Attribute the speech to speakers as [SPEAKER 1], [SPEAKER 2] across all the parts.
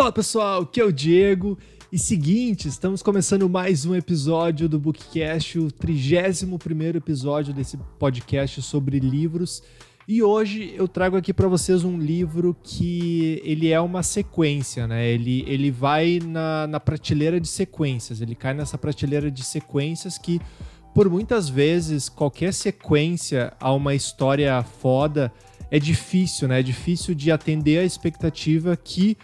[SPEAKER 1] Fala pessoal, aqui é o Diego. E seguinte, estamos começando mais um episódio do Bookcast, o 31 episódio desse podcast sobre livros. E hoje eu trago aqui para vocês um livro que ele é uma sequência, né? Ele, ele vai na, na prateleira de sequências, ele cai nessa prateleira de sequências que, por muitas vezes, qualquer sequência a uma história foda é difícil, né? É difícil de atender a expectativa que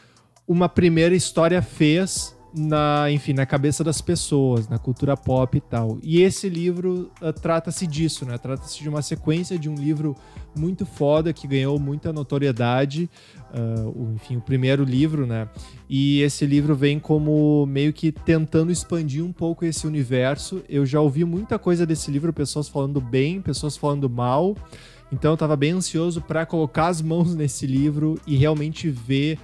[SPEAKER 1] uma primeira história fez na, enfim, na cabeça das pessoas, na cultura pop e tal. E esse livro uh, trata-se disso, né? Trata-se de uma sequência de um livro muito foda que ganhou muita notoriedade, uh, o, enfim, o primeiro livro, né? E esse livro vem como meio que tentando expandir um pouco esse universo. Eu já ouvi muita coisa desse livro, pessoas falando bem, pessoas falando mal. Então eu estava bem ansioso para colocar as mãos nesse livro e realmente ver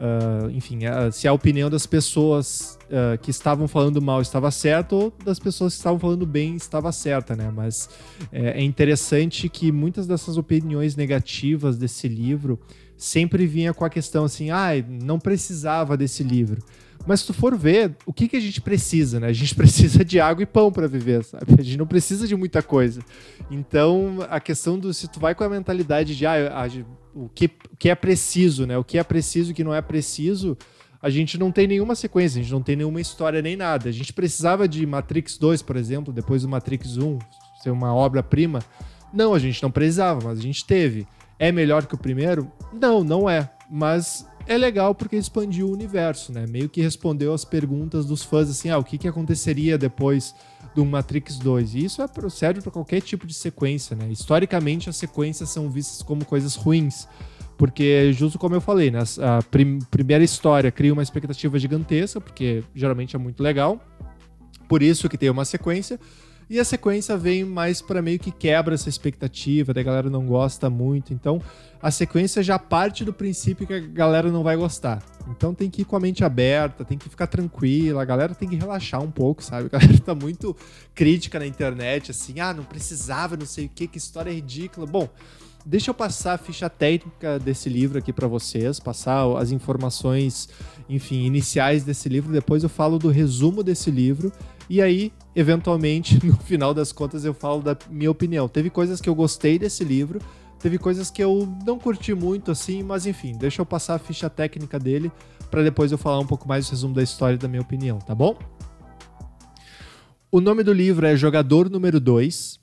[SPEAKER 1] Uh, enfim, uh, se a opinião das pessoas uh, que estavam falando mal estava certa ou das pessoas que estavam falando bem estava certa, né? Mas é, é interessante que muitas dessas opiniões negativas desse livro sempre vinha com a questão assim, ah, não precisava desse livro. Mas se tu for ver, o que, que a gente precisa, né? A gente precisa de água e pão para viver, sabe? A gente não precisa de muita coisa. Então, a questão do se tu vai com a mentalidade de ah, o, que, o que é preciso, né? O que é preciso e o que não é preciso, a gente não tem nenhuma sequência, a gente não tem nenhuma história nem nada. A gente precisava de Matrix 2, por exemplo, depois do Matrix 1 ser uma obra-prima. Não, a gente não precisava, mas a gente teve. É melhor que o primeiro? Não, não é. Mas é legal porque expandiu o universo, né? Meio que respondeu as perguntas dos fãs, assim, ah, o que, que aconteceria depois do Matrix 2? E isso é, serve para qualquer tipo de sequência, né? Historicamente, as sequências são vistas como coisas ruins, porque, justo como eu falei, né? a prim primeira história cria uma expectativa gigantesca, porque geralmente é muito legal, por isso que tem uma sequência, e a sequência vem mais para meio que quebra essa expectativa, da galera não gosta muito. Então, a sequência já parte do princípio que a galera não vai gostar. Então tem que ir com a mente aberta, tem que ficar tranquila, a galera tem que relaxar um pouco, sabe? A galera tá muito crítica na internet, assim, ah, não precisava, não sei o que, que história ridícula. Bom, Deixa eu passar a ficha técnica desse livro aqui para vocês, passar as informações, enfim, iniciais desse livro. Depois eu falo do resumo desse livro e aí, eventualmente, no final das contas, eu falo da minha opinião. Teve coisas que eu gostei desse livro, teve coisas que eu não curti muito assim, mas enfim, deixa eu passar a ficha técnica dele para depois eu falar um pouco mais do resumo da história e da minha opinião, tá bom? O nome do livro é Jogador Número 2.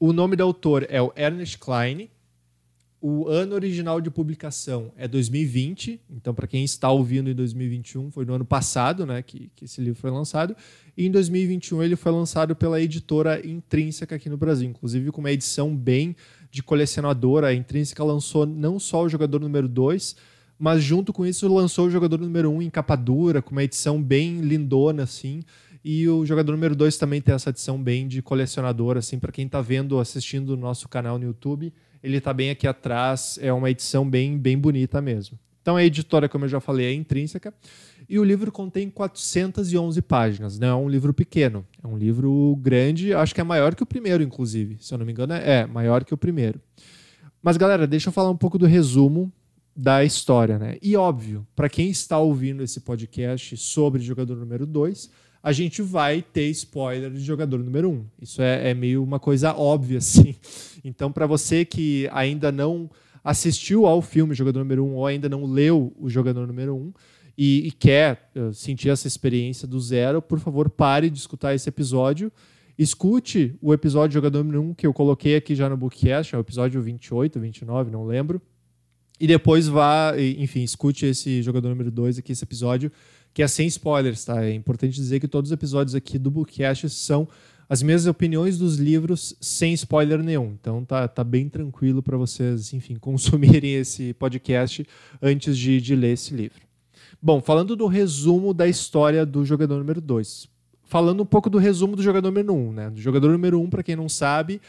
[SPEAKER 1] O nome do autor é o Ernest Klein. O ano original de publicação é 2020, então para quem está ouvindo em 2021, foi no ano passado, né, que, que esse livro foi lançado. E em 2021 ele foi lançado pela editora Intrínseca aqui no Brasil, inclusive com uma edição bem de colecionadora. A Intrínseca lançou não só o jogador número 2, mas junto com isso lançou o jogador número 1 um em capa dura, com uma edição bem lindona assim. E o jogador número 2 também tem essa edição bem de colecionador assim, para quem está vendo, assistindo o nosso canal no YouTube ele está bem aqui atrás, é uma edição bem, bem bonita mesmo. Então a editora, como eu já falei, é intrínseca. E o livro contém 411 páginas, não é um livro pequeno, é um livro grande, acho que é maior que o primeiro, inclusive. Se eu não me engano, é, é maior que o primeiro. Mas, galera, deixa eu falar um pouco do resumo da história, né? E óbvio, para quem está ouvindo esse podcast sobre jogador número 2, a gente vai ter spoiler de jogador número um. Isso é, é meio uma coisa óbvia, assim. Então, para você que ainda não assistiu ao filme Jogador Número um ou ainda não leu o Jogador Número um e, e quer uh, sentir essa experiência do zero, por favor, pare de escutar esse episódio. Escute o episódio Jogador Número um que eu coloquei aqui já no Bookcast, é o episódio 28, 29, não lembro. E depois vá, enfim, escute esse Jogador Número 2 aqui, esse episódio, que é sem spoilers, tá? É importante dizer que todos os episódios aqui do Bookcast são as minhas opiniões dos livros sem spoiler nenhum. Então tá, tá bem tranquilo para vocês, enfim, consumirem esse podcast antes de, de ler esse livro. Bom, falando do resumo da história do jogador número 2. Falando um pouco do resumo do jogador número 1, um, né? Do jogador número 1, um, para quem não sabe,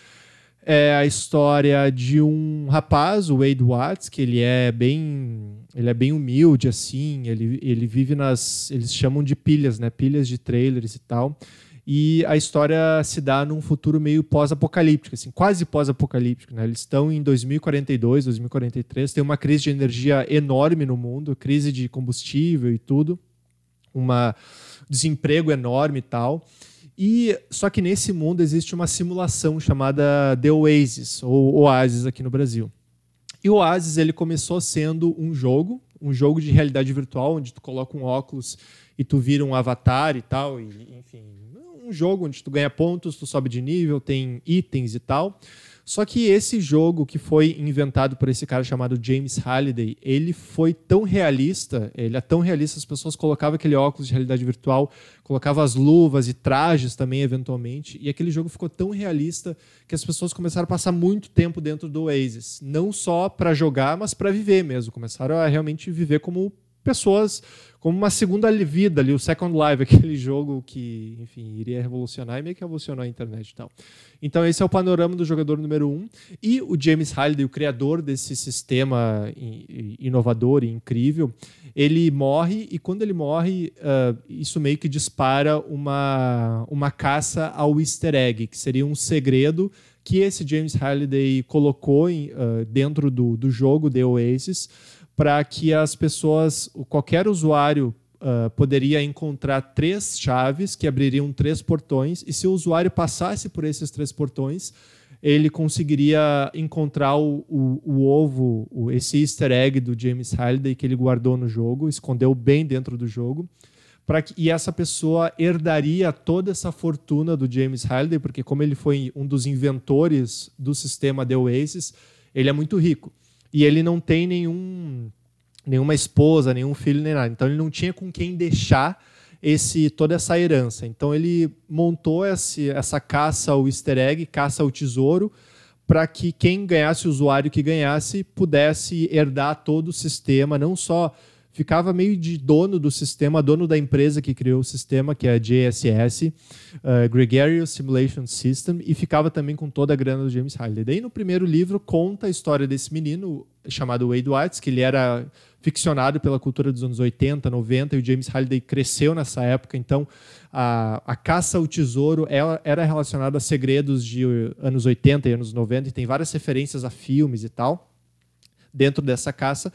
[SPEAKER 1] é a história de um rapaz, o Wade Watts, que ele é bem, ele é bem humilde assim, ele, ele vive nas, eles chamam de pilhas, né? Pilhas de trailers e tal. e a história se dá num futuro meio pós-apocalíptico, assim, quase pós-apocalíptico. Né? Eles estão em 2042, 2043, tem uma crise de energia enorme no mundo, crise de combustível e tudo, um desemprego enorme e tal. E só que nesse mundo existe uma simulação chamada The Oasis, ou Oasis aqui no Brasil. E o Oasis ele começou sendo um jogo, um jogo de realidade virtual, onde tu coloca um óculos e tu vira um avatar e tal, e, enfim, um jogo onde tu ganha pontos, tu sobe de nível, tem itens e tal. Só que esse jogo que foi inventado por esse cara chamado James Halliday, ele foi tão realista, ele é tão realista, as pessoas colocavam aquele óculos de realidade virtual, colocavam as luvas e trajes também eventualmente, e aquele jogo ficou tão realista que as pessoas começaram a passar muito tempo dentro do Oasis, não só para jogar, mas para viver mesmo, começaram a realmente viver como pessoas como uma segunda vida ali, o Second Life, aquele jogo que, enfim, iria revolucionar e meio que revolucionou a internet e tal. Então esse é o panorama do jogador número um. E o James Halliday, o criador desse sistema inovador e incrível, ele morre e quando ele morre, uh, isso meio que dispara uma, uma caça ao easter egg, que seria um segredo que esse James Halliday colocou em, uh, dentro do, do jogo The Oasis, para que as pessoas, qualquer usuário uh, poderia encontrar três chaves que abririam três portões, e se o usuário passasse por esses três portões, ele conseguiria encontrar o, o, o ovo, o, esse easter egg do James Halliday que ele guardou no jogo, escondeu bem dentro do jogo. Que, e essa pessoa herdaria toda essa fortuna do James Halliday, porque como ele foi um dos inventores do sistema The Oasis, ele é muito rico e ele não tem nenhum nenhuma esposa, nenhum filho, nem nada. Então ele não tinha com quem deixar esse toda essa herança. Então ele montou esse, essa caça ao easter egg, caça ao tesouro, para que quem ganhasse, o usuário que ganhasse, pudesse herdar todo o sistema, não só ficava meio de dono do sistema, dono da empresa que criou o sistema, que é a JSS, uh, Gregarious Simulation System, e ficava também com toda a grana do James Halliday. Daí no primeiro livro conta a história desse menino chamado Wade Watts, que ele era ficcionado pela cultura dos anos 80, 90, e o James Halliday cresceu nessa época, então a, a caça ao tesouro era, era relacionada a segredos de anos 80 e anos 90, e tem várias referências a filmes e tal dentro dessa caça.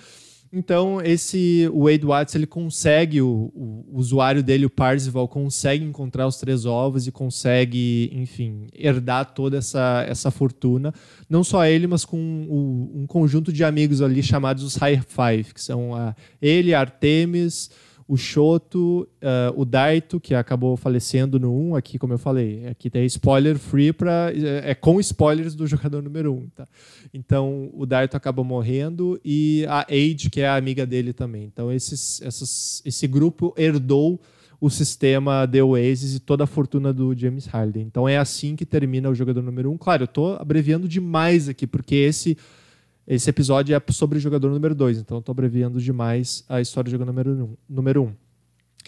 [SPEAKER 1] Então, esse o Wade Watts ele consegue, o, o, usuário dele, o Parzival, consegue encontrar os três ovos e consegue, enfim, herdar toda essa, essa fortuna. Não só ele, mas com o, um conjunto de amigos ali chamados os High Five, que são a, ele, Artemis, o Shoto, uh, o Daito, que acabou falecendo no 1, aqui, como eu falei, aqui tem spoiler free para é, é, com spoilers do jogador número 1, tá? Então, o Daito acabou morrendo e a Age, que é a amiga dele também. Então, esses, essas, esse grupo herdou o sistema The Oasis e toda a fortuna do James Harden. Então, é assim que termina o jogador número 1. Claro, eu estou abreviando demais aqui, porque esse esse episódio é sobre o jogador número 2, então estou abreviando demais a história do jogador número 1. Um, número um.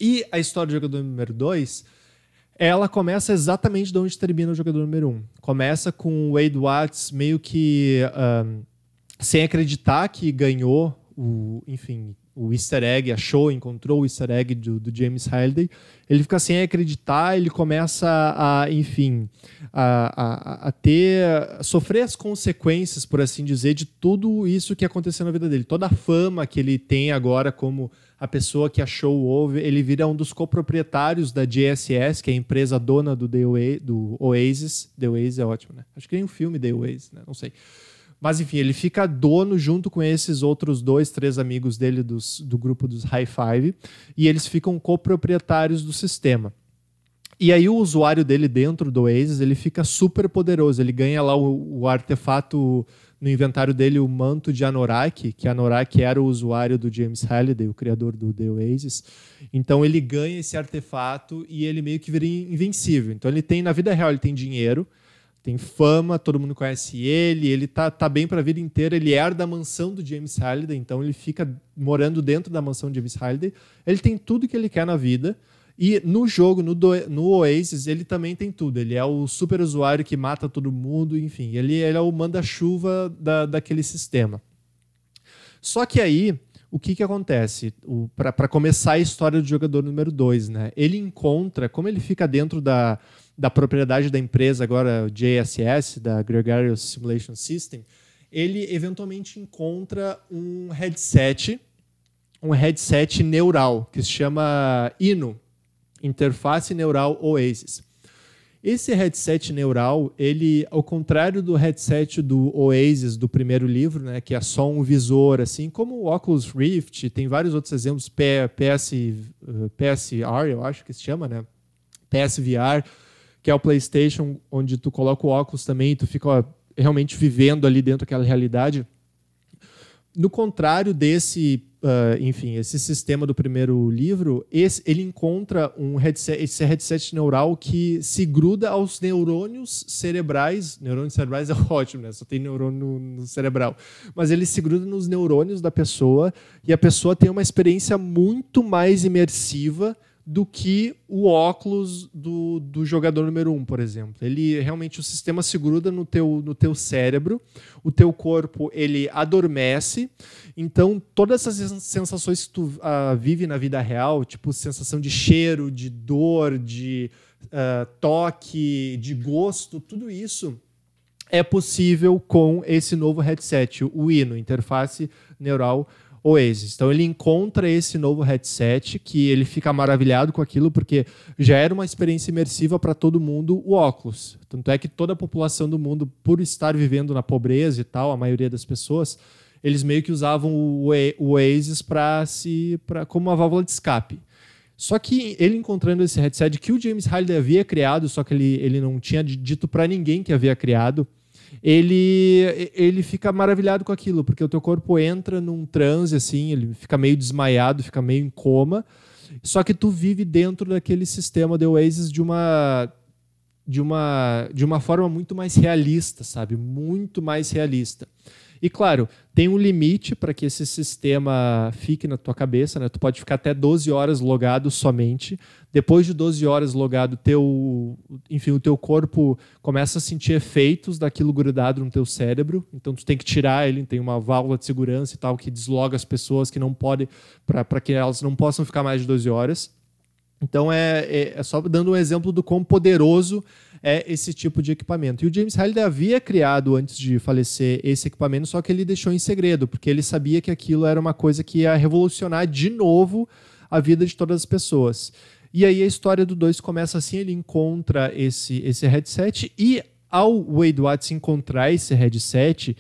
[SPEAKER 1] E a história do jogador número 2, ela começa exatamente de onde termina o jogador número 1. Um. Começa com o Wade Watts meio que um, sem acreditar que ganhou o, enfim, o easter egg, achou, encontrou o easter egg do, do, James Halliday, ele fica sem acreditar, ele começa a, enfim, a, a, a, ter, a sofrer as consequências, por assim dizer, de tudo isso que aconteceu na vida dele. Toda a fama que ele tem agora como a pessoa que achou o ovo, ele vira um dos coproprietários da GSS, que é a empresa dona do, The Oasis. The Oasis é ótimo, né? Acho que tem um filme The Oasis, né? Não sei. Mas enfim, ele fica dono junto com esses outros dois, três amigos dele dos, do grupo dos High Five, e eles ficam coproprietários do sistema. E aí o usuário dele dentro do Oasis, ele fica super poderoso, ele ganha lá o, o artefato no inventário dele, o manto de Anorak, que Anorak era o usuário do James Halliday, o criador do The Oasis. Então ele ganha esse artefato e ele meio que vira invencível. Então ele tem, na vida real, ele tem dinheiro, tem fama, todo mundo conhece ele, ele tá, tá bem para a vida inteira, ele herda a mansão do James Halliday, então ele fica morando dentro da mansão do James Halliday. Ele tem tudo que ele quer na vida. E no jogo, no, do, no Oasis, ele também tem tudo. Ele é o super usuário que mata todo mundo, enfim, ele, ele é o manda-chuva da, daquele sistema. Só que aí, o que, que acontece? Para começar a história do jogador número 2, né? Ele encontra, como ele fica dentro da, da propriedade da empresa, agora JSS, da Gregarious Simulation System, ele eventualmente encontra um headset, um headset neural, que se chama INO, Interface Neural Oasis. Esse headset neural, ele, ao contrário do headset do Oasis do primeiro livro, né, que é só um visor, assim como o Oculus Rift, tem vários outros exemplos, PS, PSR, eu acho que se chama, né? PSVR, que é o PlayStation, onde tu coloca o óculos também e tu fica ó, realmente vivendo ali dentro daquela realidade. No contrário desse uh, enfim, esse sistema do primeiro livro, esse, ele encontra um headset, esse headset neural que se gruda aos neurônios cerebrais. Neurônios cerebrais é ótimo, né? Só tem neurônio no, no cerebral. Mas ele se gruda nos neurônios da pessoa e a pessoa tem uma experiência muito mais imersiva do que o óculos do, do jogador número um, por exemplo. Ele realmente o sistema se gruda no teu, no teu cérebro, o teu corpo ele adormece, então todas essas sensações que tu uh, vive na vida real, tipo sensação de cheiro, de dor, de uh, toque, de gosto, tudo isso é possível com esse novo headset, o INO, interface neural Oasis. Então ele encontra esse novo headset que ele fica maravilhado com aquilo porque já era uma experiência imersiva para todo mundo o óculos. Tanto é que toda a população do mundo, por estar vivendo na pobreza e tal, a maioria das pessoas, eles meio que usavam o Oasis para se para como uma válvula de escape. Só que ele encontrando esse headset que o James Halliday havia criado, só que ele, ele não tinha dito para ninguém que havia criado, ele, ele fica maravilhado com aquilo, porque o teu corpo entra num transe, assim, ele fica meio desmaiado, fica meio em coma, só que tu vive dentro daquele sistema de Oasis de uma de uma de uma forma muito mais realista, sabe? Muito mais realista. E claro, tem um limite para que esse sistema fique na tua cabeça, né? Tu pode ficar até 12 horas logado somente. Depois de 12 horas logado, teu, enfim, o teu corpo começa a sentir efeitos daquilo grudado no teu cérebro. Então tu tem que tirar ele, tem uma válvula de segurança e tal que desloga as pessoas que não podem para que elas não possam ficar mais de 12 horas. Então é, é, é, só dando um exemplo do quão poderoso é esse tipo de equipamento. E o James Halliday havia criado antes de falecer esse equipamento, só que ele deixou em segredo, porque ele sabia que aquilo era uma coisa que ia revolucionar de novo a vida de todas as pessoas. E aí a história do 2 começa assim, ele encontra esse, esse headset e ao Wade Watts encontrar esse headset,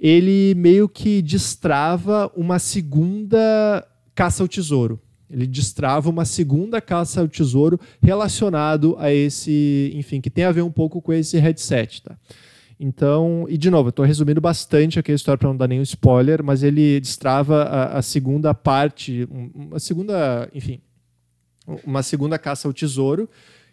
[SPEAKER 1] ele meio que destrava uma segunda caça ao tesouro. Ele destrava uma segunda caça ao tesouro relacionado a esse, enfim, que tem a ver um pouco com esse headset, tá? Então, e de novo, eu estou resumindo bastante aqui a história para não dar nenhum spoiler, mas ele destrava a, a segunda parte, uma segunda, enfim, uma segunda caça ao tesouro,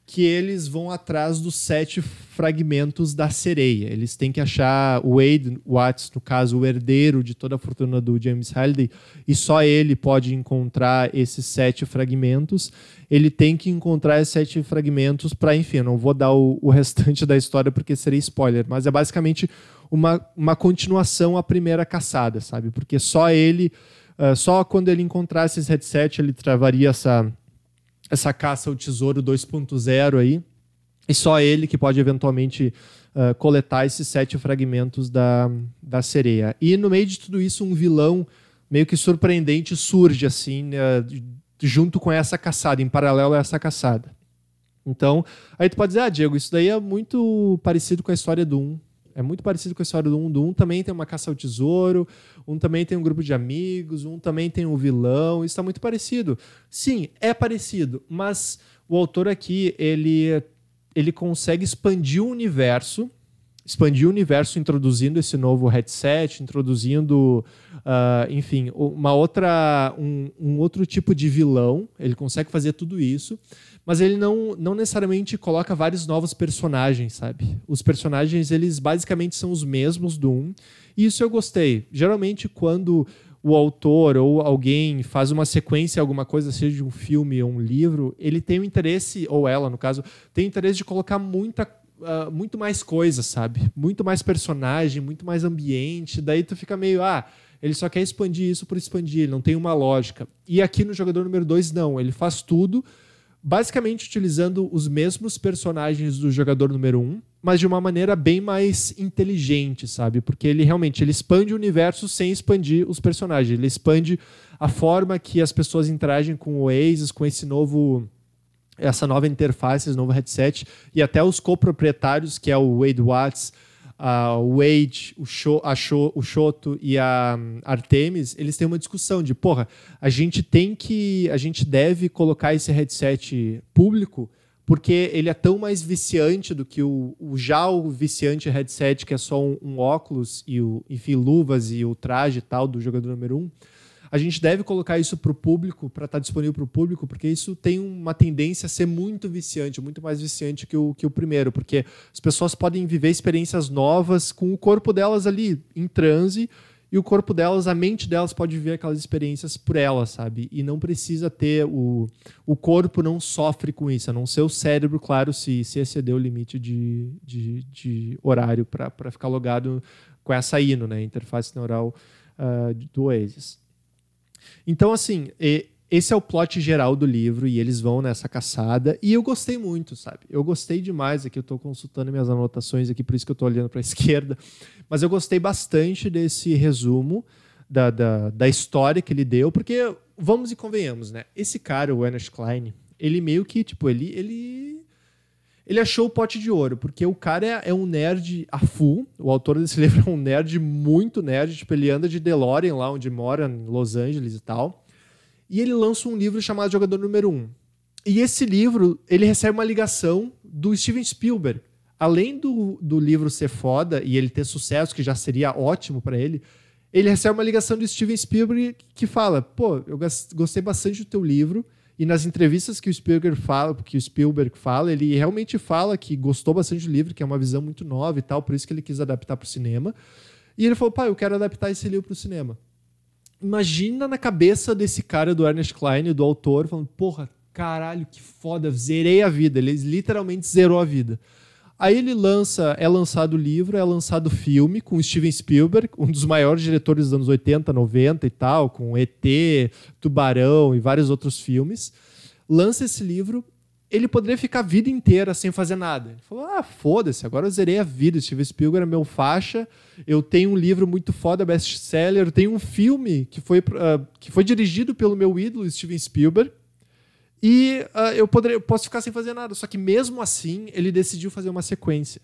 [SPEAKER 1] que eles vão atrás dos sete fragmentos da sereia. Eles têm que achar o Wade Watts, no caso, o herdeiro de toda a fortuna do James Halliday, e só ele pode encontrar esses sete fragmentos. Ele tem que encontrar esses sete fragmentos para, enfim, não vou dar o, o, restante da história porque seria spoiler, mas é basicamente uma, uma continuação à primeira caçada, sabe? Porque só ele, uh, só quando ele encontrasse esse headset, ele travaria essa essa caça ao tesouro 2.0 aí. E só ele que pode eventualmente uh, coletar esses sete fragmentos da, da sereia. E no meio de tudo isso, um vilão meio que surpreendente surge assim, uh, junto com essa caçada, em paralelo a essa caçada. Então, aí tu pode dizer, ah, Diego, isso daí é muito parecido com a história do 1. É muito parecido com a história do 1. Do 1 também tem uma caça ao tesouro, um também tem um grupo de amigos, um também tem um vilão. Isso está muito parecido. Sim, é parecido, mas o autor aqui, ele, ele consegue expandir o universo expandir o universo introduzindo esse novo headset, introduzindo, uh, enfim, uma outra, um, um, outro tipo de vilão. Ele consegue fazer tudo isso, mas ele não, não necessariamente coloca vários novos personagens, sabe? Os personagens, eles basicamente são os mesmos do 1, e isso eu gostei. Geralmente, quando o autor ou alguém faz uma sequência, alguma coisa, seja de um filme ou um livro, ele tem o interesse, ou ela, no caso, tem o interesse de colocar muita uh, muito mais coisas, sabe? Muito mais personagem, muito mais ambiente. Daí tu fica meio, ah, Ele só quer expandir isso por expandir, não tem uma lógica. E aqui no jogador número 2, não. Ele faz tudo basicamente utilizando os mesmos personagens do jogador número 1, um, mas de uma maneira bem mais inteligente, sabe? Porque ele realmente ele expande o universo sem expandir os personagens. Ele expande a forma que as pessoas interagem com o Oasis, com esse novo essa nova interface, esse novo headset, e até os coproprietários, que é o Wade Watts, uh, o Wade, o, Sho, a Sho, o Shoto e a um, Artemis, eles têm uma discussão de, porra, a gente tem que, a gente deve colocar esse headset público porque ele é tão mais viciante do que o, o já o viciante headset, que é só um, um óculos e o, enfim, luvas e o traje e tal do jogador número um a gente deve colocar isso para o público, para estar tá disponível para o público, porque isso tem uma tendência a ser muito viciante, muito mais viciante que o, que o primeiro, porque as pessoas podem viver experiências novas com o corpo delas ali em transe e o corpo delas, a mente delas pode viver aquelas experiências por elas, sabe? E não precisa ter o. O corpo não sofre com isso, a não ser o cérebro, claro, se, se exceder o limite de, de, de horário para ficar logado com essa INO, né? Interface neural uh, do Oasis. Então, assim, esse é o plot geral do livro e eles vão nessa caçada. E eu gostei muito, sabe? Eu gostei demais. Aqui eu estou consultando minhas anotações aqui, por isso que eu estou olhando para a esquerda. Mas eu gostei bastante desse resumo da, da, da, história que ele deu, porque vamos e convenhamos, né? Esse cara, o Ernest Klein, ele meio que, tipo, ele. ele ele achou o pote de ouro, porque o cara é, é, um nerd a full. O autor desse livro é um nerd muito nerd. Tipo, ele anda de DeLorean lá onde mora, em Los Angeles e tal. E ele lança um livro chamado Jogador Número 1. E esse livro, ele recebe uma ligação do Steven Spielberg. Além do, do livro ser foda e ele ter sucesso, que já seria ótimo para ele, ele recebe uma ligação do Steven Spielberg que fala: pô, eu gostei bastante do teu livro e nas entrevistas que o Spielberg fala, que o Spielberg fala, ele realmente fala que gostou bastante do livro, que é uma visão muito nova e tal, por isso que ele quis adaptar para o cinema. E ele falou: "Pai, eu quero adaptar esse livro para o cinema". Imagina na cabeça desse cara do Ernest Klein, do autor, falando: "Porra, caralho, que foda, zerei a vida". Ele literalmente zerou a vida. Aí ele lança, é lançado o livro, é lançado o filme com Steven Spielberg, um dos maiores diretores dos anos 80, 90 e tal, com ET, Tubarão e vários outros filmes. Lança esse livro, ele poderia ficar a vida inteira sem fazer nada. Ele falou: ah, foda-se, agora eu zerei a vida. Steven Spielberg é meu faixa, eu tenho um livro muito foda, best-seller, eu tenho um filme que foi, uh, que foi dirigido pelo meu ídolo, Steven Spielberg e uh, eu, poderia, eu posso ficar sem fazer nada. Só que mesmo assim, ele decidiu fazer uma sequência.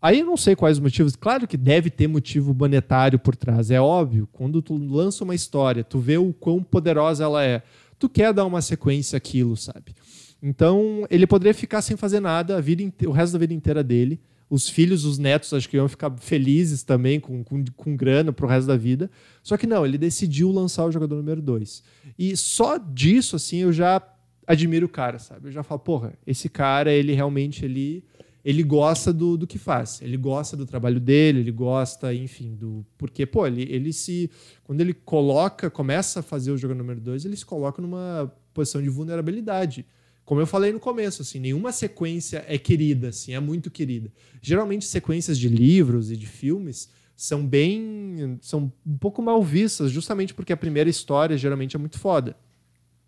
[SPEAKER 1] Aí não sei quais os motivos. Claro que deve ter motivo monetário por trás. É óbvio. Quando tu lança uma história, tu vê o quão poderosa ela é. Tu quer dar uma sequência àquilo, sabe? Então, ele poderia ficar sem fazer nada a vida o resto da vida inteira dele. Os filhos, os netos, acho que iam ficar felizes também com, com, com grana pro resto da vida. Só que não, ele decidiu lançar o jogador número 2. E só disso, assim, eu já admiro o cara, sabe? Eu já falo, porra, esse cara, ele realmente ele, ele gosta do, do que faz. Ele gosta do trabalho dele, ele gosta, enfim, do. Porque, pô, ele, ele se. Quando ele coloca, começa a fazer o jogo número 2, ele se coloca numa posição de vulnerabilidade. Como eu falei no começo, assim, nenhuma sequência é querida, assim, é muito querida. Geralmente sequências de livros e de filmes são bem, são um pouco mal vistas, justamente porque a primeira história geralmente é muito foda.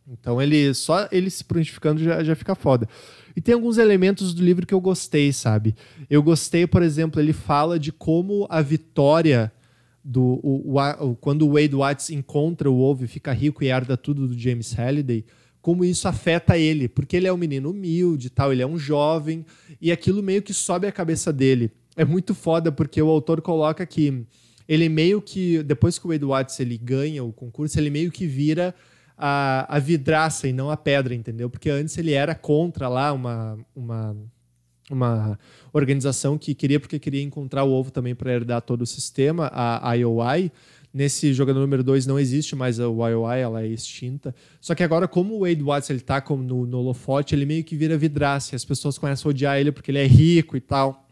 [SPEAKER 1] Então ele só ele se prontificando já, já fica foda. E tem alguns elementos do livro que eu gostei, sabe? Eu gostei, por exemplo, ele fala de como a vitória do o, o, quando o Wade Watts encontra o e fica rico e herda tudo do James Halliday, como isso afeta ele, porque ele é um menino humilde, tal, ele é um jovem e aquilo meio que sobe a cabeça dele. É muito foda porque o autor coloca que ele meio que depois que o Wade Watts ele ganha o concurso, ele meio que vira a, a vidraça e não a pedra, entendeu? Porque antes ele era contra lá uma, uma, uma organização que queria, porque queria encontrar o ovo também para herdar todo o sistema, a IOI. Nesse jogador número 2 não existe mais a IOI, ela é extinta. Só que agora, como o Wade Watts ele tá como no, no holofote, ele meio que vira vidraça. E as pessoas começam a odiar ele porque ele é rico e tal.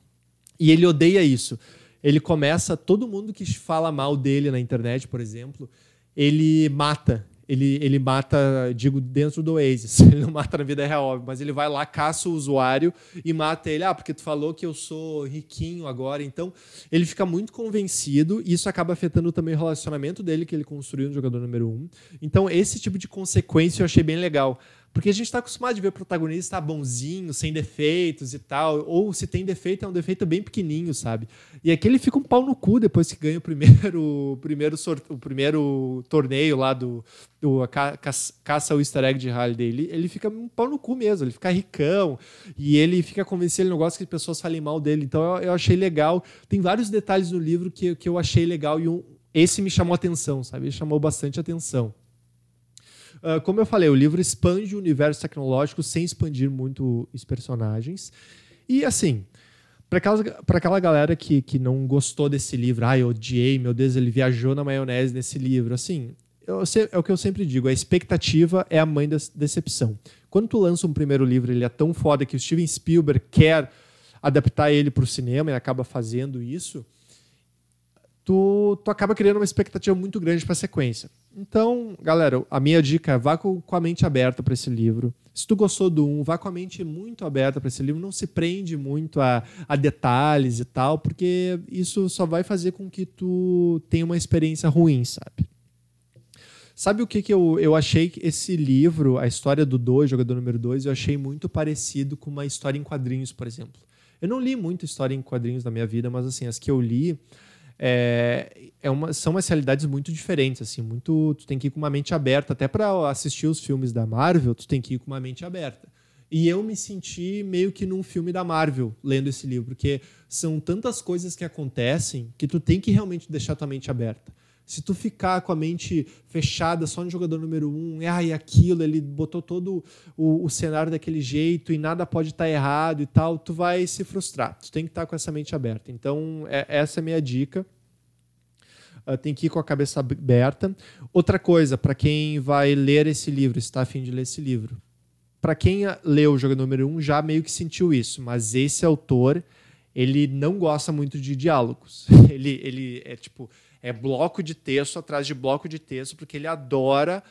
[SPEAKER 1] E ele odeia isso. Ele começa, todo mundo que fala mal dele na internet, por exemplo, ele mata ele, ele mata, digo, dentro do Oasis. Ele não mata na vida real, mas ele vai lá, caça o usuário e mata ele. Ah, porque tu falou que eu sou riquinho agora. Então, ele fica muito convencido e isso acaba afetando também o relacionamento dele que ele construiu no jogador número um. Então, esse tipo de consequência eu achei bem legal. Porque a gente está acostumado de ver o protagonista bonzinho, sem defeitos e tal. Ou se tem defeito, é um defeito bem pequenininho, sabe? E aqui ele fica um pau no cu depois que ganha o primeiro, o primeiro, o primeiro torneio lá do, do caça ao easter egg de Halliday. Ele, ele fica um pau no cu mesmo, ele fica ricão. E ele fica convencido, ele não gosta que as pessoas falem mal dele. Então eu, eu achei legal. Tem vários detalhes no livro que, que eu achei legal e um, esse me chamou atenção, sabe? Ele chamou bastante atenção. Uh, como eu falei, o livro expande o universo tecnológico sem expandir muito os personagens. E assim, para aquela, aquela galera que, que não gostou desse livro, ah, eu odiei, meu Deus, ele viajou na maionese nesse livro, assim, eu, é o que eu sempre digo, a expectativa é a mãe da decepção. Quando tu lança um primeiro livro, ele é tão foda que o Steven Spielberg quer adaptar ele para o cinema e acaba fazendo isso, tu, tu acaba criando uma expectativa muito grande para a sequência. Então, galera, a minha dica é vá com, a mente aberta para esse livro. Se tu gostou do 1, um, vá com a mente muito aberta para esse livro. Não se prende muito a, a detalhes e tal, porque isso só vai fazer com que tu tenha uma experiência ruim, sabe? Sabe o que, que eu, eu achei que esse livro, a história do 2, jogador número 2, eu achei muito parecido com uma história em quadrinhos, por exemplo. Eu não li muita história em quadrinhos na minha vida, mas assim, as que eu li, é, é uma, são umas realidades muito diferentes, assim, muito, tu tem que ir com uma mente aberta, até para assistir os filmes da Marvel, tu tem que ir com uma mente aberta. E eu me senti meio que num filme da Marvel lendo esse livro, porque são tantas coisas que acontecem que tu tem que realmente deixar tua mente aberta. Se tu ficar com a mente fechada só no jogador número um, ah, e aquilo, ele botou todo o, o cenário daquele jeito e nada pode estar tá errado e tal, tu vai se frustrar. Tu tem que estar tá com essa mente aberta. Então, é, essa é a minha dica. Uh, tem que ir com a cabeça aberta. Outra coisa, para quem vai ler esse livro, está afim de ler esse livro. Para quem leu o jogo número 1, um, já meio que sentiu isso, mas esse autor, ele não gosta muito de diálogos. Ele, ele é tipo, é bloco de texto atrás de bloco de texto, porque ele adora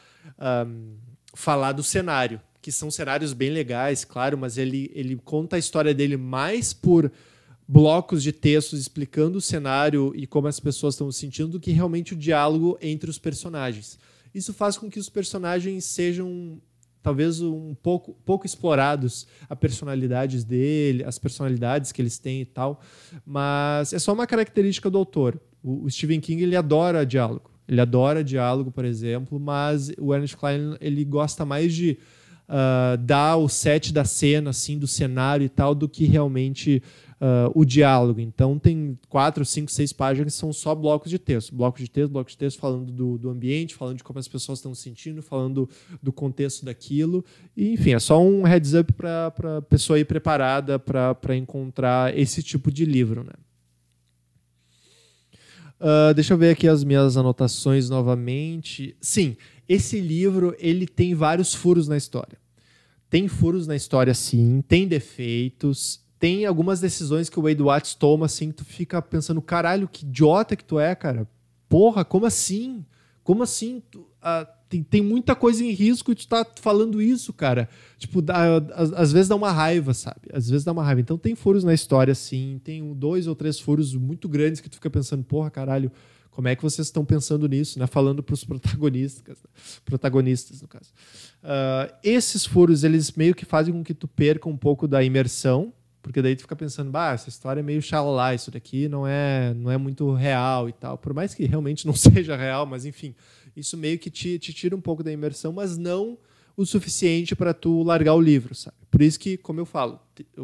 [SPEAKER 1] um, falar do cenário, que são cenários bem legais, claro, mas ele, ele conta a história dele mais por blocos de textos explicando o cenário e como as pessoas estão se sentindo do que realmente o diálogo entre os personagens. Isso faz com que os personagens sejam talvez um pouco, pouco explorados a personalidades dele, as personalidades que eles têm e tal, mas é só uma característica do autor. O, o Stephen King ele adora diálogo, ele adora diálogo, por exemplo, mas o Ernest Klein ele gosta mais de uh, dar o set da cena, assim, do cenário e tal, do que realmente uh, o diálogo. Então tem quatro, cinco, seis páginas que são só blocos de texto. Blocos de texto, blocos de texto falando do, do ambiente, falando de como as pessoas estão se sentindo, falando do contexto daquilo. E, enfim, é só um heads up para a pessoa ir preparada para encontrar esse tipo de livro. Né? Uh, deixa eu ver aqui as minhas anotações novamente. Sim, esse livro ele tem vários furos na história. Tem furos na história, sim, tem defeitos, tem algumas decisões que o Wade Watts toma assim, que tu fica pensando, caralho, que idiota que tu é, cara. Porra, como assim? Como assim? Tu, uh, tem, tem muita coisa em risco e tu tá falando isso, cara. Tipo, dá, às, às, vezes dá uma raiva, sabe? Às vezes dá uma raiva. Então tem furos na história, sim. Tem dois ou três furos muito grandes que tu fica pensando, porra, caralho, como é que vocês estão pensando nisso, né? Falando para os protagonistas, protagonistas no caso. Uh, esses furos, eles meio que fazem com que tu perca um pouco da imersão porque daí tu fica pensando, bah, essa história é meio xalá, isso daqui não é, não é muito real e tal. Por mais que realmente não seja real, mas enfim, isso meio que te, te tira um pouco da imersão, mas não o suficiente para tu largar o livro, sabe? Por isso que, como eu falo,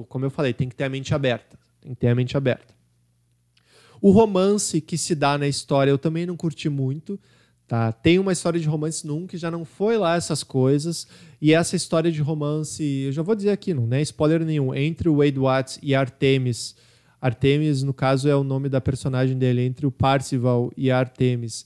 [SPEAKER 1] como eu falei, tem que ter a mente aberta. Tem que ter a mente aberta. O romance que se dá na história eu também não curti muito. Tá? Tem uma história de romance num que já não foi lá essas coisas. E essa história de romance, eu já vou dizer aqui, não é spoiler nenhum, entre o Wade Watts e Artemis. Artemis, no caso, é o nome da personagem dele, entre o Parcival e Artemis.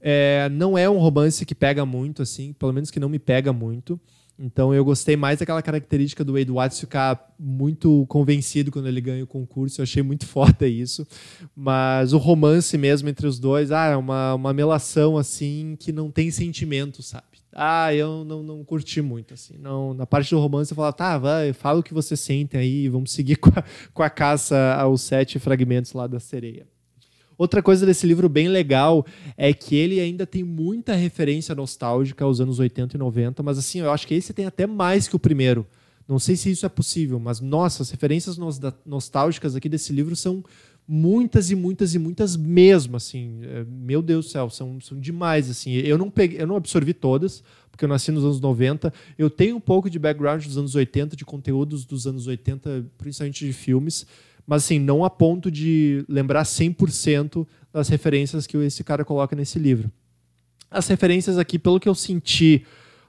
[SPEAKER 1] É, não é um romance que pega muito, assim, pelo menos que não me pega muito. Então eu gostei mais daquela característica do Wade Watts ficar muito convencido quando ele ganha o concurso. Eu achei muito foda isso. Mas o romance mesmo entre os dois, ah, é uma, uma melação assim que não tem sentimento, sabe? Ah, eu não, não curti muito, assim. Não, na parte do romance eu falava, tá, vai, fala o que você sente aí, vamos seguir com a, com a caça aos sete fragmentos lá da sereia. Outra coisa desse livro bem legal é que ele ainda tem muita referência nostálgica aos anos 80 e 90, mas assim, eu acho que esse tem até mais que o primeiro. Não sei se isso é possível, mas nossa, as referências nostálgicas aqui desse livro são muitas e muitas e muitas mesmo, assim. É, meu Deus do céu, são, são demais, assim. Eu não peguei, eu não absorvi todas, porque eu nasci nos anos 90. Eu tenho um pouco de background dos anos 80, de conteúdos dos anos 80, principalmente de filmes mas assim, não a ponto de lembrar 100% das referências que esse cara coloca nesse livro. As referências aqui, pelo que eu senti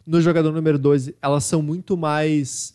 [SPEAKER 1] no jogador número 2, elas são muito mais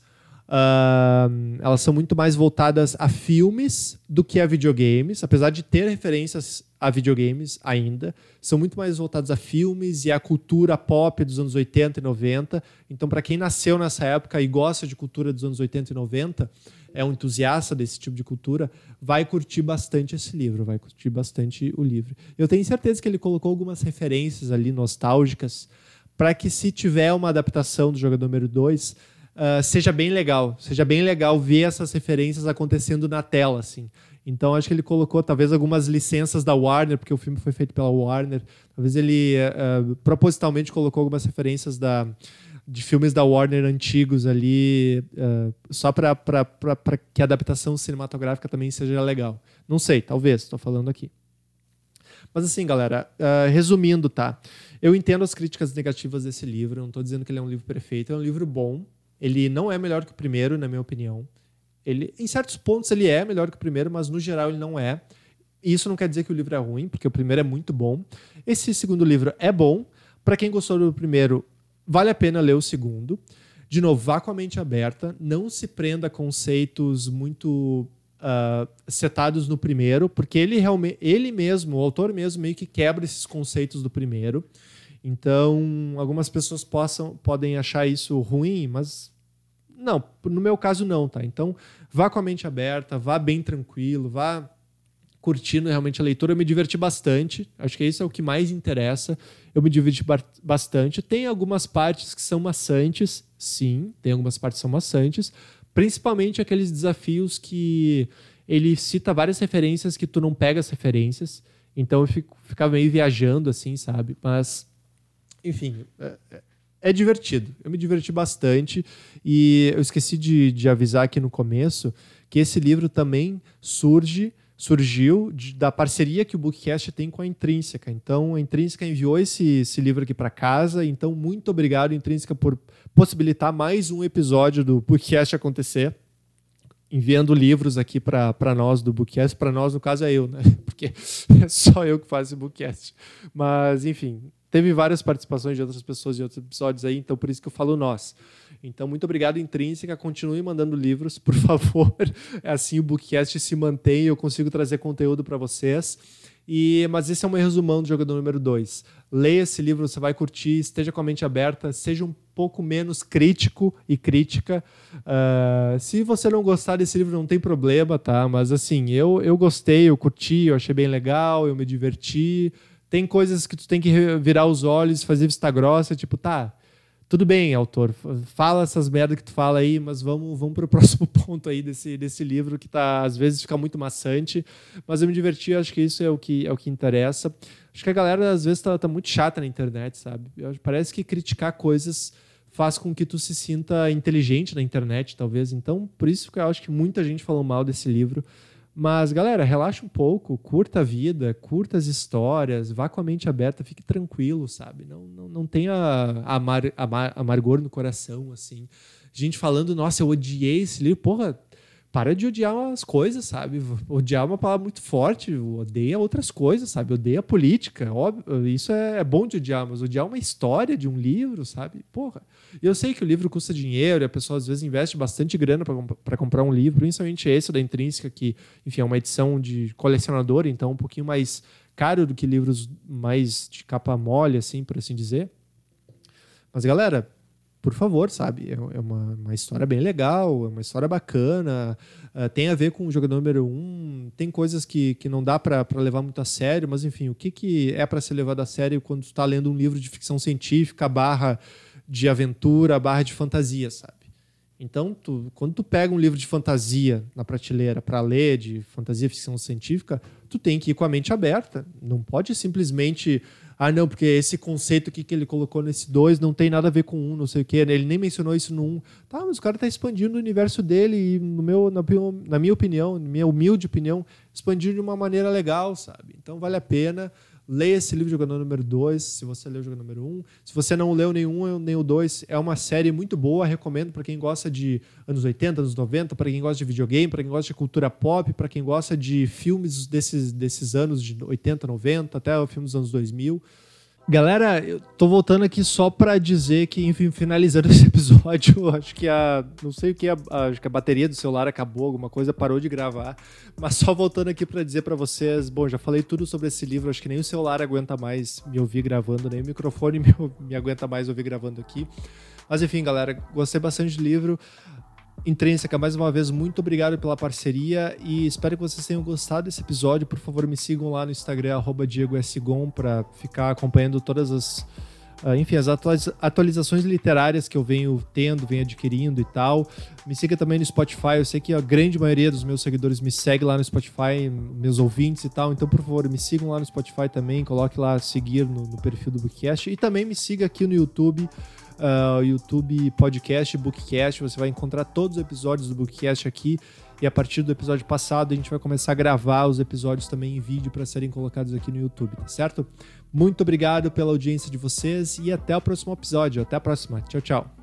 [SPEAKER 1] Uh, elas são muito mais voltadas a filmes do que a videogames, apesar de ter referências a videogames ainda, são muito mais voltadas a filmes e a cultura pop dos anos 80 e 90. Então, para quem nasceu nessa época e gosta de cultura dos anos 80 e 90, é um entusiasta desse tipo de cultura, vai curtir bastante esse livro, vai curtir bastante o livro. Eu tenho certeza que ele colocou algumas referências ali nostálgicas para que se tiver uma adaptação do jogador número 2, uh, ah, seja bem legal, seja bem legal ver essas referências acontecendo na tela, assim. Então acho que ele colocou talvez algumas licenças da Warner, porque o filme foi feito pela Warner. Talvez ele uh, propositalmente colocou algumas referências da, de filmes da Warner antigos ali, uh, só para que a adaptação cinematográfica também seja legal. Não sei, talvez, estou falando aqui. Mas assim, galera, uh, resumindo, tá? Eu entendo as críticas negativas desse livro, não estou dizendo que ele é um livro perfeito, é um livro bom. Ele não é melhor que o primeiro, na minha opinião. Ele, em certos pontos, ele é melhor que o primeiro, mas no geral ele não é. Isso não quer dizer que o livro é ruim, porque o primeiro é muito bom. Esse segundo livro é bom. Para quem gostou do primeiro, vale a pena ler o segundo. De novo, vá com a mente aberta, não se prenda a conceitos muito uh, setados no primeiro, porque ele realmente, ele mesmo, o autor mesmo, meio que quebra esses conceitos do primeiro. Então, algumas pessoas possam, podem achar isso ruim, mas não, no meu caso não, tá? Então, vá com a mente aberta, vá bem tranquilo, vá curtindo realmente a leitura. Eu me diverti bastante. Acho que isso é o que mais interessa. Eu me diverti bastante. Tem algumas partes que são maçantes, sim, tem algumas partes que são maçantes, principalmente aqueles desafios que ele cita várias referências que tu não pega as referências. Então eu fico, ficava meio viajando assim, sabe? Mas enfim, é, é, é divertido. Eu me diverti bastante e eu esqueci de, de avisar aqui no começo que esse livro também surge surgiu de, da parceria que o Bookcast tem com a Intrínseca. Então, a Intrínseca enviou esse, esse livro aqui para casa. Então, muito obrigado, Intrínseca, por possibilitar mais um episódio do Bookcast acontecer. Enviando livros aqui para nós do Bookcast. Para nós, no caso, é eu, né? Porque é só eu que faço o Bookcast. Mas, enfim, teve várias participações de outras pessoas em outros episódios aí, então por isso que eu falo nós. Então, muito obrigado, Intrínseca. Continue mandando livros, por favor. Assim o Bookcast se mantém e eu consigo trazer conteúdo para vocês. E, mas esse é um resumão do jogador número 2. Leia esse livro, você vai curtir, esteja com a mente aberta, seja um pouco menos crítico e crítica. Uh, se você não gostar desse livro, não tem problema, tá? Mas assim, eu, eu gostei, eu curti, eu achei bem legal, eu me diverti. Tem coisas que tu tem que virar os olhos, fazer vista grossa, tipo, tá, tudo bem, autor, fala essas merdas que tu fala aí, mas vamos, vamos para o próximo ponto aí desse, desse livro que tá, às vezes fica muito maçante, mas eu me diverti, acho que isso é o que, é o que interessa. Acho que a galera às vezes tá, tá muito chata na internet, sabe? Parece que criticar coisas faz com que tu se sinta inteligente na internet, talvez. Então, por isso que eu acho que muita gente falou mal desse livro. Mas, galera, relaxa um pouco, curta a vida, curta as histórias, vá com a mente aberta, fique tranquilo, sabe? Não, não, não tenha amar, amar, amargor no coração, assim. Gente falando, nossa, eu odiei esse livro. Porra, para de odiar as coisas, sabe? Odiar é uma palavra muito forte, odeia outras coisas, sabe? Odeia a política, óbvio, isso é, é bom de odiar, mas odiar uma história de um livro, sabe? Porra. Eu sei que o livro custa dinheiro e a pessoa às vezes investe bastante grana para comprar um livro, principalmente esse da Intrínseca, que, enfim, é uma edição de colecionador, então um pouquinho mais caro do que livros mais de capa mole, assim, por assim dizer. Mas, galera, por favor, sabe? É, é uma, uma história bem legal, é uma história bacana, uh, tem a ver com o jogador número um, tem coisas que, que não dá para levar muito a sério, mas enfim, o que, que é para ser levado a sério quando está lendo um livro de ficção científica, barra de aventura, barra de fantasia, sabe? Então, tu, quando tu pega um livro de fantasia na prateleira para ler, de fantasia ficção científica, tu tem que ir com a mente aberta. Não pode simplesmente ah, não, porque esse conceito aqui que ele colocou nesse 2 não tem nada a ver com um, não sei o quê. Né? Ele nem mencionou isso no 1. Um. Tá, mas o cara tá expandindo o universo dele e, no meu, na, na minha opinião, na minha humilde opinião, expandir de uma maneira legal, sabe? Então vale a pena. Leia esse livro Jogador número 2, se você leu o Jogador número 1. Um. Se você não leu nenhum nem o 2, é uma série muito boa, recomendo para quem gosta de anos 80, anos 90, para quem gosta de videogame, para quem gosta de cultura pop, para quem gosta de filmes desses, desses anos de 80, 90, até o filme dos anos 2000. Galera, eu tô voltando aqui só para dizer que, enfim, finalizando esse episódio, acho que a. Não sei o que, a, acho que a bateria do celular acabou, alguma coisa, parou de gravar. Mas só voltando aqui para dizer para vocês: bom, já falei tudo sobre esse livro, acho que nem o celular aguenta mais me ouvir gravando, nem o microfone me, me aguenta mais ouvir gravando aqui. Mas enfim, galera, gostei bastante do livro. Intrínseca, mais uma vez, muito obrigado pela parceria e espero que vocês tenham gostado desse episódio. Por favor, me sigam lá no Instagram, DiegoSgon, para ficar acompanhando todas as. Uh, enfim, as atualizações literárias que eu venho tendo, venho adquirindo e tal. Me siga também no Spotify. Eu sei que a grande maioria dos meus seguidores me segue lá no Spotify, meus ouvintes e tal. Então, por favor, me sigam lá no Spotify também. Coloque lá seguir no, no perfil do Bookcast. E também me siga aqui no YouTube uh, YouTube Podcast, Bookcast. Você vai encontrar todos os episódios do Bookcast aqui. E a partir do episódio passado, a gente vai começar a gravar os episódios também em vídeo para serem colocados aqui no YouTube, tá certo? Muito obrigado pela audiência de vocês e até o próximo episódio. Até a próxima. Tchau, tchau.